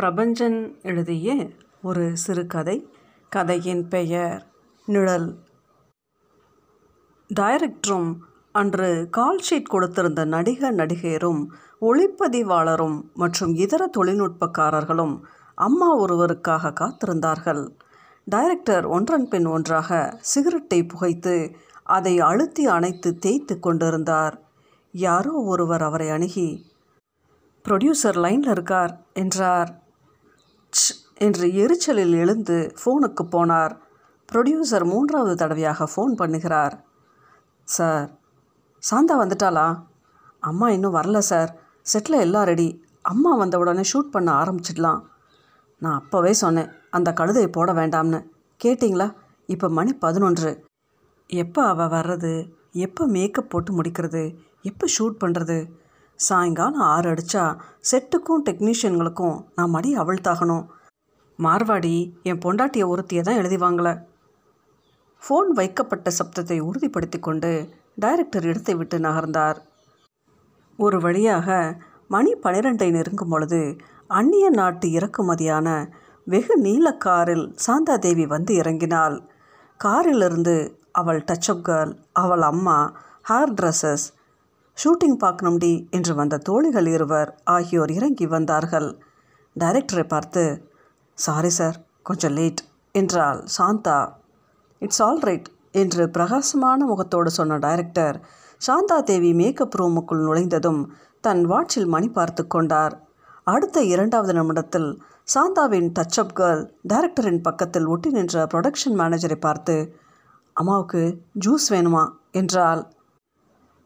பிரபஞ்சன் எழுதிய ஒரு சிறுகதை. கதையின் பெயர் நிழல். டைரக்டரும் அன்று கால் ஷீட் கொடுத்திருந்த நடிகர் நடிகையரும் ஒளிப்பதிவாளரும் மற்றும் இதர தொழில்நுட்பக்காரர்களும் அம்மா ஒருவருக்காக காத்திருந்தார்கள். டைரக்டர் ஒன்றன் பின் ஒன்றாக சிகரெட்டை புகைத்து அதை அழுத்தி அணைத்து தேய்த்து கொண்டிருந்தார். யாரோ ஒருவர் அவரை அணுகி ப்ரொடியூசர் லைனில் இருக்கார் என்றார். என்று எரிச்சலில் எழுந்து ஃபோனுக்கு போனார். ப்ரொடியூசர் மூன்றாவது தடவையாக ஃபோன் பண்ணுகிறார். சார் சாந்தா வந்துட்டாளா? அம்மா இன்னும் வரல சார். செட்டில் எல்லாம் ரெடி. அம்மா வந்த உடனே ஷூட் பண்ண ஆரம்பிச்சிடலாம். நான் அப்போவே சொன்னேன் அந்த கழுதையை போட வேண்டாம்னு. கேட்டிங்களா? இப்போ மணி பதினொன்று. எப்போ அவள் வர்றது? எப்போ மேக்கப் போட்டு முடிக்கிறது? எப்போ ஷூட் பண்ணுறது சாயங்காலம் ஆறு அடித்தா செட்டுக்கும் டெக்னீஷியன்களுக்கும் நான் மடி அவிழ்த்தாகணும். மார்வாடி என் பொண்டாட்டியை ஒருத்தியை தான் எழுதிவாங்கள ஃபோன் வைக்கப்பட்ட சப்தத்தை உறுதிப்படுத்தி கொண்டு டைரக்டர் இடத்தை விட்டு நகர்ந்தார். ஒரு வழியாக மணி பனிரெண்டை நெருங்கும் பொழுது அந்நிய நாட்டு இறக்குமதியான வெகு நீல காரில் சாந்தாதேவி வந்து இறங்கினாள். காரிலிருந்து அவள் டச்சப் கேர்ள் அவள் அம்மா ஹேர் ட்ரெஸ்ஸஸ் ஷூட்டிங் பார்க்கணும்டி என்று வந்த தோழிகள் இருவர் ஆகியோர் இறங்கி வந்தார்கள். டைரக்டரை பார்த்து சாரி சார் கொஞ்சம் லேட் என்றாள் சாந்தா. இட்ஸ் ஆல் ரைட் என்று பிரகாசமான முகத்தோடு சொன்ன டைரக்டர் சாந்தா தேவி மேக்கப் ரூமுக்குள் நுழைந்ததும் தன் வாட்சில் மணி பார்த்து கொண்டார். அடுத்த இரண்டாவது நிமிடத்தில் சாந்தாவின் டச் அப் கேர்ள் டைரக்டரின் பக்கத்தில் ஒட்டி நின்ற ப்ரொடக்ஷன் மேனேஜரை பார்த்து அம்மாவுக்கு ஜூஸ் வேணுமா? என்றாள்.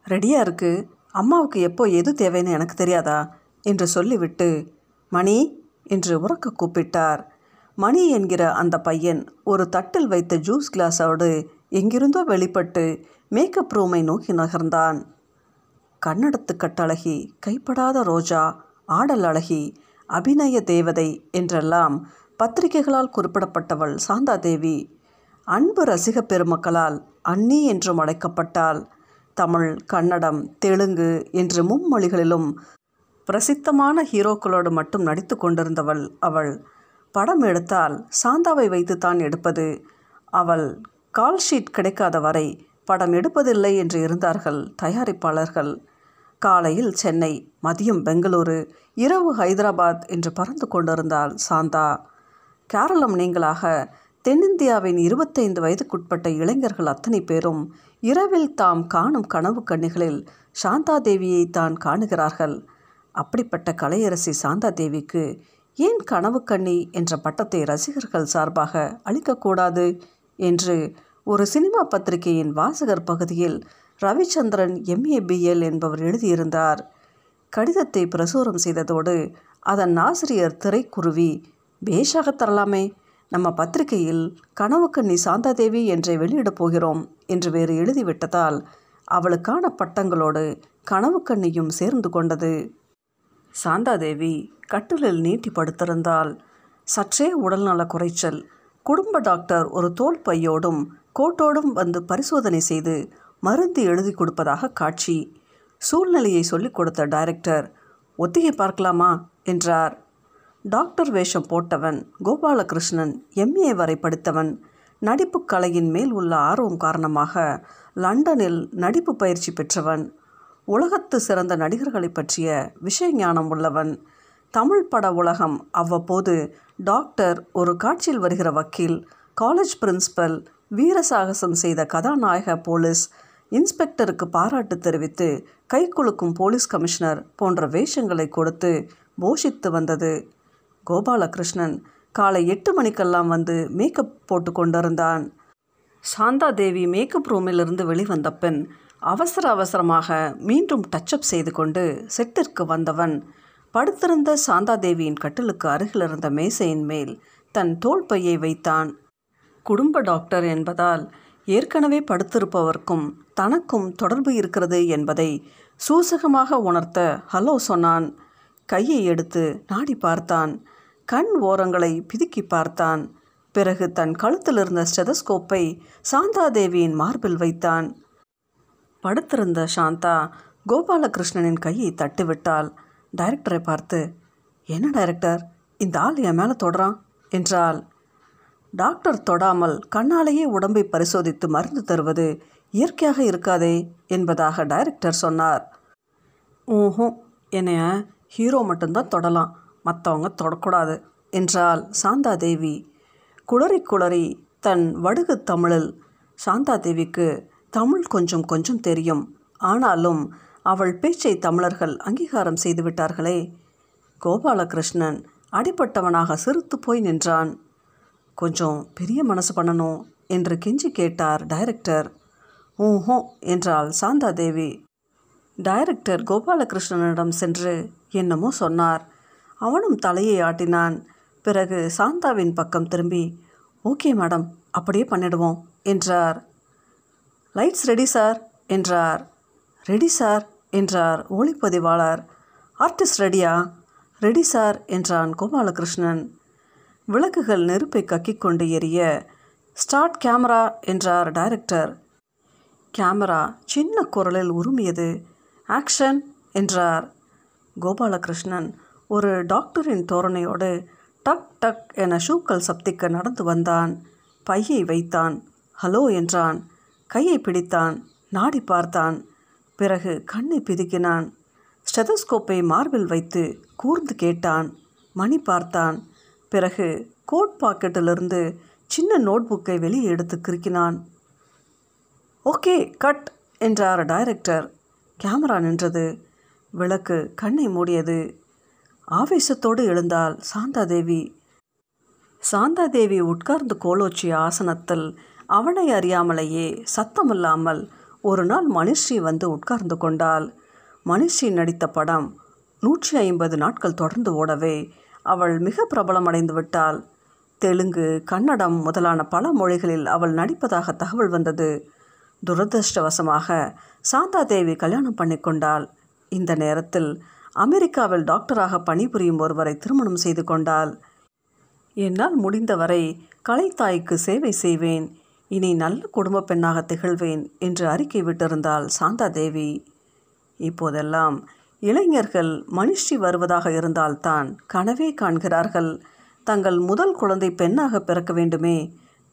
ரெடியாக இருக்குது அம்மாவுக்கு எப்போ எது தேவைன்னு எனக்கு தெரியாதா? என்று சொல்லிவிட்டு மணி என்று உறக்க கூப்பிட்டார். மணி என்கிற அந்த பையன் ஒரு தட்டில் வைத்த ஜூஸ் கிளாஸோடு எங்கிருந்தோ வெளிப்பட்டு மேக்கப் ரூமை நோக்கி நகர்ந்தான். கண்ணடத்து கட்டழகி கைப்படாத ரோஜா ஆடல் அழகி அபிநய தேவதை என்றெல்லாம் பத்திரிகைகளால் குறிப்பிடப்பட்டவள் சாந்தாதேவி அன்பு ரசிக பெருமக்களால் அன்னி என்றும் அழைக்கப்பட்டாள். தமிழ் கன்னடம் தெலுங்கு என்று மும்மொழிகளிலும் பிரசித்தமான ஹீரோக்களோடு மட்டும் நடித்து கொண்டிருந்தவள் அவள். படம் எடுத்தால் சாந்தாவை வைத்து தான் எடுப்பது. அவள் கால் ஷீட் கிடைக்காத வரை படம் எடுப்பதில்லை என்று இருந்தார்கள் தயாரிப்பாளர்கள். காலையில் சென்னை மதியம் பெங்களூரு இரவு ஹைதராபாத் என்று பறந்து கொண்டிருந்தாள் சாந்தா. கேரளம் நீங்களாக தென்னிந்தியாவின் இருபத்தைந்து வயதுக்குட்பட்ட இளைஞர்கள் அத்தனை பேரும் இரவில் தாம் காணும் கனவு கண்ணிகளில் சாந்தாதேவியை தான் காணுகிறார்கள். அப்படிப்பட்ட கலையரசி சாந்தாதேவிக்கு ஏன் கனவு கண்ணி என்ற பட்டத்தை ரசிகர்கள் சார்பாக அளிக்கக்கூடாது என்று ஒரு சினிமா பத்திரிகையின் வாசகர் பகுதியில் ரவிச்சந்திரன் எம்ஏபிஎல் என்பவர் எழுதியிருந்தார். கடிதத்தை பிரசுரம் செய்ததோடு அதன் ஆசிரியர் திரைக்குருவி பேஷாக தரலாமே நம்ம பத்திரிகையில் கனவுக்கண்ணி சாந்தாதேவி என்றே வெளியிடப் போகிறோம் என்று வேறு எழுதிவிட்டதால் அவளுக்கான பட்டங்களோடு கனவுக்கண்ணியும் சேர்ந்து கொண்டது. சாந்தாதேவி கட்டிலில் நீட்டி படுத்திருந்தால் சற்றே உடல்நல குறைச்சல். குடும்ப டாக்டர் ஒரு தோல் பையோடும் கோட்டோடும் வந்து பரிசோதனை செய்து மருந்து எழுதி கொடுப்பதாக காட்சி. சூழ்நிலையை சொல்லிக் கொடுத்த டைரக்டர் ஒத்திகை பார்க்கலாமா? என்றார். டாக்டர் வேஷம் போட்டவன் கோபாலகிருஷ்ணன் எம்ஏ வரை படித்தவன். நடிப்பு கலையின் மேல் உள்ள ஆர்வம் காரணமாக லண்டனில் நடிப்பு பயிற்சி பெற்றவன். உலகத்து சிறந்த நடிகர்களை பற்றிய விஷய ஞானம் உள்ளவன். தமிழ் பட உலகம் அவ்வப்போது டாக்டர் ஒரு காட்சியில் வருகிற வக்கீல் காலேஜ் பிரின்ஸிபல் வீரசாகசம் செய்த கதாநாயக போலீஸ் இன்ஸ்பெக்டருக்கு பாராட்டு தெரிவித்து கைக்குலுக்கும் போலீஸ் கமிஷனர் போன்ற வேஷங்களை கொடுத்து போஷித்து வந்தது. கோபாலகிருஷ்ணன் காலை எட்டு மணிக்கெல்லாம் வந்து மேக்கப் போட்டு கொண்டிருந்தான். சாந்தாதேவி மேக்கப் ரூமிலிருந்து வெளிவந்த பெண் அவசர அவசரமாக மீண்டும் டச்சப் செய்து கொண்டு செட்டிற்கு வந்தவன் படுத்திருந்த சாந்தாதேவியின் கட்டிலுக்கு அருகில் இருந்த மேசையின் மேல் தன் தோல் பையை வைத்தான். குடும்ப டாக்டர் என்பதால் ஏற்கனவே படுத்திருப்பவர்க்கும் தனக்கும் தொடர்பு இருக்கிறது என்பதை சூசகமாக உணர்த்த ஹலோ சொன்னான். கையை எடுத்து நாடி பார்த்தான். கண் ஓரங்களை பிதுக்கி பார்த்தான். பிறகு தன் கழுத்தில் இருந்த ஸ்டெதஸ்கோப்பை சாந்தாதேவியின் மார்பில் வைத்தான். படுத்திருந்த சாந்தா கோபாலகிருஷ்ணனின் கையை தட்டிவிட்டாள். டைரக்டரை பார்த்து என்ன டைரக்டர்? இந்த ஆள் என் மேலே தொடறான்? என்றாள். டாக்டர் தொடாமல் கண்ணாலேயே உடம்பை பரிசோதித்து மருந்து தருவது இயற்கையாக இருக்காதே என்பதாக டைரக்டர் சொன்னார். ஓஹோ என்னைய ஹீரோ மட்டும்தான் தொடலாம். மற்றவங்க தொடக்கூடாது என்றால் சாந்தாதேவி. குளறி குளறி தன் வடுகு தமிழில் சாந்தாதேவிக்கு தமிழ் கொஞ்சம் கொஞ்சம் தெரியும். ஆனாலும் அவள் பேச்சை தமிழர்கள் அங்கீகாரம் செய்துவிட்டார்களே கோபாலகிருஷ்ணன் அடிப்பட்டவனாக சிரித்து போய் நின்றான். கொஞ்சம் பெரிய மனசு பண்ணணும் என்று கெஞ்சி கேட்டார் டைரக்டர். ஊஹோ என்றாள் சாந்தாதேவி. டைரக்டர் கோபாலகிருஷ்ணனிடம் சென்று என்னமோ சொன்னார். அவனும் தலையை ஆட்டினான். பிறகு சாந்தாவின் பக்கம் திரும்பி ஓகே மேடம் அப்படியே பண்ணிடுவோம் என்றார். லைட்ஸ் ரெடி சார் என்றார். ரெடி சார் என்றார் ஒளிப்பதிவாளர். ஆர்டிஸ்ட் ரெடியா? ரெடி சார் என்றான் கோபாலகிருஷ்ணன். விளக்குகள் நெருப்பை கக்கிக்கொண்டு எரிய ஸ்டார்ட் கேமரா என்றார் டைரக்டர். கேமரா சின்ன குரலில் உருமியது. ஆக்ஷன் என்றார் கோபாலகிருஷ்ணன். ஒரு டாக்டரின் தோரணையோடு டக் டக் என ஷூக்கள் சப்திக்க நடந்து வந்தான். பையை வைத்தான். ஹலோ என்றான். கையை பிடித்தான். நாடி பார்த்தான். பிறகு கண்ணை பிதுக்கினான். ஸ்டெதஸ்கோப்பை மார்பில் வைத்து கூர்ந்து கேட்டான். மணி பார்த்தான். பிறகு கோட் பாக்கெட்டிலிருந்து சின்ன நோட்புக்கை வெளியே எடுத்து கிறுக்கினான். ஓகே கட் என்றார் டைரக்டர். கேமரா நின்றது. விளக்கு கண்ணை மூடியது. ஆவேசத்தோடு எழுந்தாள் சாந்தாதேவி. சாந்தாதேவி உட்கார்ந்து கோலோச்சிய ஆசனத்தில் அவனை அறியாமலேயே சத்தமில்லாமல் ஒரு நாள் மனுஷி வந்து உட்கார்ந்து கொண்டாள். மனுஷி நடித்த படம் நூற்றி ஐம்பது நாட்கள் தொடர்ந்து ஓடவே அவள் மிக பிரபலமடைந்து விட்டாள். தெலுங்கு கன்னடம் முதலான பல மொழிகளில் அவள் நடிப்பதாக தகவல் வந்தது. துரதிருஷ்டவசமாக சாந்தாதேவி கல்யாணம் பண்ணிக்கொண்டாள். இந்த நேரத்தில் அமெரிக்காவில் டாக்டராக பணிபுரியும் ஒருவரை திருமணம் செய்து கொண்டாள். என்னால் முடிந்தவரை கலைத்தாய்க்கு சேவை செய்வேன். இனி நல்ல குடும்ப பெண்ணாக திகழ்வேன் என்று அறிக்கை விட்டிருந்தாள் சாந்தாதேவி இப்போதெல்லாம் இளைஞர்கள் மனுஷி வருவதாக இருந்தால்தான் கனவே காண்கிறார்கள். தங்கள் முதல் குழந்தை பெண்ணாக பிறக்க வேண்டுமே.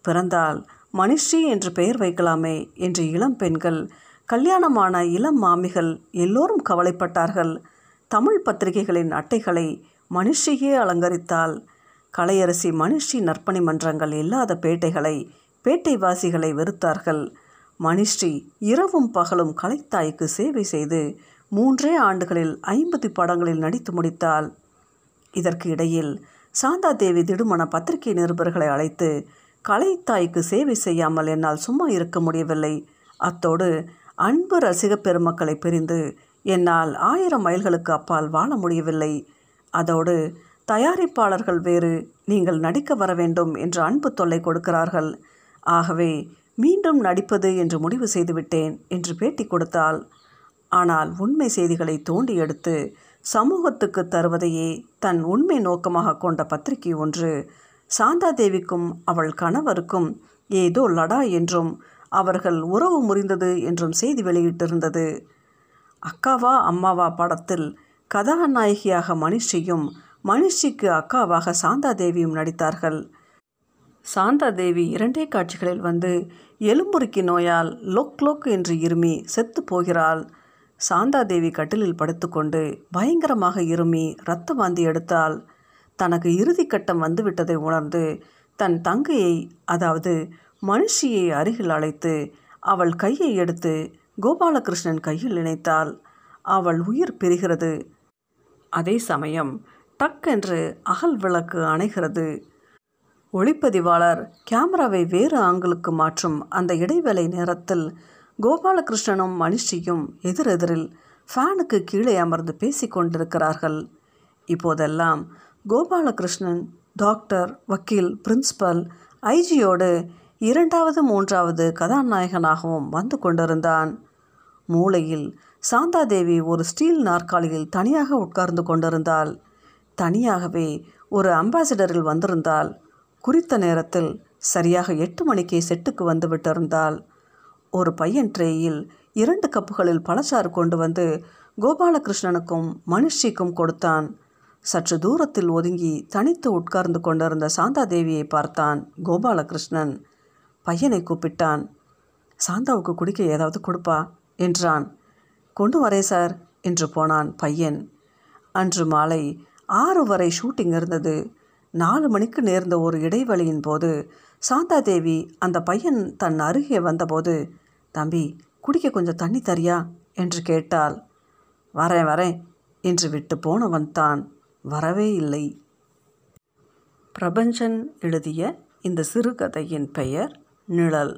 பிறந்தால் மனுஷி என்று பெயர் வைக்கலாமே என்று இளம் பெண்கள் கல்யாணமான இளம் மாமிகள் எல்லோரும் கவலைப்பட்டார்கள். தமிழ் பத்திரிகைகளின் அட்டைகளை மனுஷியே அலங்கரித்தால் கலையரசி மனுஷி நற்பணி மன்றங்கள் இல்லாத பேட்டைகளை பேட்டைவாசிகளை வெறுத்தார்கள். மனுஷி இரவும் பகலும் கலைத்தாய்க்கு சேவை செய்து மூன்றே ஆண்டுகளில் ஐம்பது படங்களில் நடித்து முடித்தாள். இதற்கு இடையில் சாந்தாதேவி திடுமண பத்திரிகை நிருபர்களை அழைத்து கலைத்தாய்க்கு சேவை செய்யாமல் என்னால் சும்மா இருக்க முடியவில்லை. அத்தோடு அன்பு ரசிக பெருமக்களை பிரிந்து என்னால் ஆயிரம் மைல்களுக்கு அப்பால் வாழ முடியவில்லை. அதோடு தயாரிப்பாளர்கள் வேறு நீங்கள் நடிக்க வர வேண்டும் என்று அன்பு தொல்லை கொடுக்கிறார்கள். ஆகவே மீண்டும் நடிப்பது என்று முடிவு செய்துவிட்டேன் என்று பேட்டி கொடுத்தாள். ஆனால் உண்மை செய்திகளை தோண்டி எடுத்து சமூகத்துக்கு தருவதையே தன் உண்மை நோக்கமாக கொண்ட பத்திரிகை ஒன்று சாந்தாதேவிக்கும் அவள் கணவருக்கும் ஏதோ லடா என்றும் அவர்கள் உறவு முறிந்தது என்றும் செய்தி வெளியிட்டிருந்தது. அக்காவா அம்மாவா படத்தில் கதாநாயகியாக மனுஷியும் மனுஷிக்கு அக்காவாக சாந்தாதேவியும் நடித்தார்கள். சாந்தாதேவி இரண்டே காட்சிகளில் வந்து எலும்புருக்கி நோயால் லொக் லொக் என்று இருமி செத்து போகிறாள். சாந்தாதேவி கட்டிலில் படுத்துக்கொண்டு பயங்கரமாக இருமி இரத்த வாந்தி எடுத்தால் தனக்கு இறுதி கட்டம் வந்துவிட்டதை உணர்ந்து தன் தங்கையை அதாவது மனுஷியை அருகில் அழைத்து அவள் கையை எடுத்து கோபாலகிருஷ்ணன் கையில் நினைத்தால் அவள் உயிர் பெறுகிறது அதே சமயம் டக்கென்று அகல் விளக்கு அணைகிறது. ஒளிப்பதிவாளர் கேமராவை வேறு ஆங்கிளுக்கு மாற்றும் அந்த இடைவேளை நேரத்தில் கோபாலகிருஷ்ணனும் மனுஷியும் எதிரெதிரில் ஃபேனுக்கு கீழே அமர்ந்து பேசிக் கொண்டிருக்கிறார்கள். இப்போதெல்லாம் கோபாலகிருஷ்ணன் டாக்டர் வக்கீல் பிரின்சிபல் ஐஜியோடு இரண்டாவது மூன்றாவது கதாநாயகனாகவும் வந்து கொண்டிருந்தான். மூளையில் சாந்தாதேவி ஒரு ஸ்டீல் நாற்காலியில் தனியாக உட்கார்ந்து கொண்டிருந்தாள். தனியாகவே ஒரு அம்பாசிடரில் வந்திருந்தால் குறித்த நேரத்தில் சரியாக எட்டு மணிக்கே செட்டுக்கு வந்துவிட்டிருந்தாள் ஒரு பையன் ட்ரேயில் இரண்டு கப்புகளில் பழச்சாறு கொண்டு வந்து கோபாலகிருஷ்ணனுக்கும் மனுஷிக்கும் கொடுத்தான். சற்று தூரத்தில் ஒதுங்கி தனித்து உட்கார்ந்து கொண்டிருந்த சாந்தாதேவியை பார்த்தான் கோபாலகிருஷ்ணன். பையனை கூப்பிட்டான். சாந்தாவுக்கு குடிக்க ஏதாவது கொடுப்பா? என்றான். கொண்டு வரே சார் என்று போனான் பையன். அன்று மாலை ஆறு வரை ஷூட்டிங் இருந்தது. நாலு மணிக்கு நேர்ந்த ஒரு இடைவெளியின் போது சாந்தாதேவி அந்த பையன் தன் அருகே வந்தபோது தம்பி குடிக்க கொஞ்சம் தண்ணி தரியா? என்று கேட்டாள். வரேன் வரேன் என்று விட்டு போனவன் தான் வரவே இல்லை. பிரபஞ்சன் எழுதிய இந்த சிறுகதையின் பெயர் நிழல்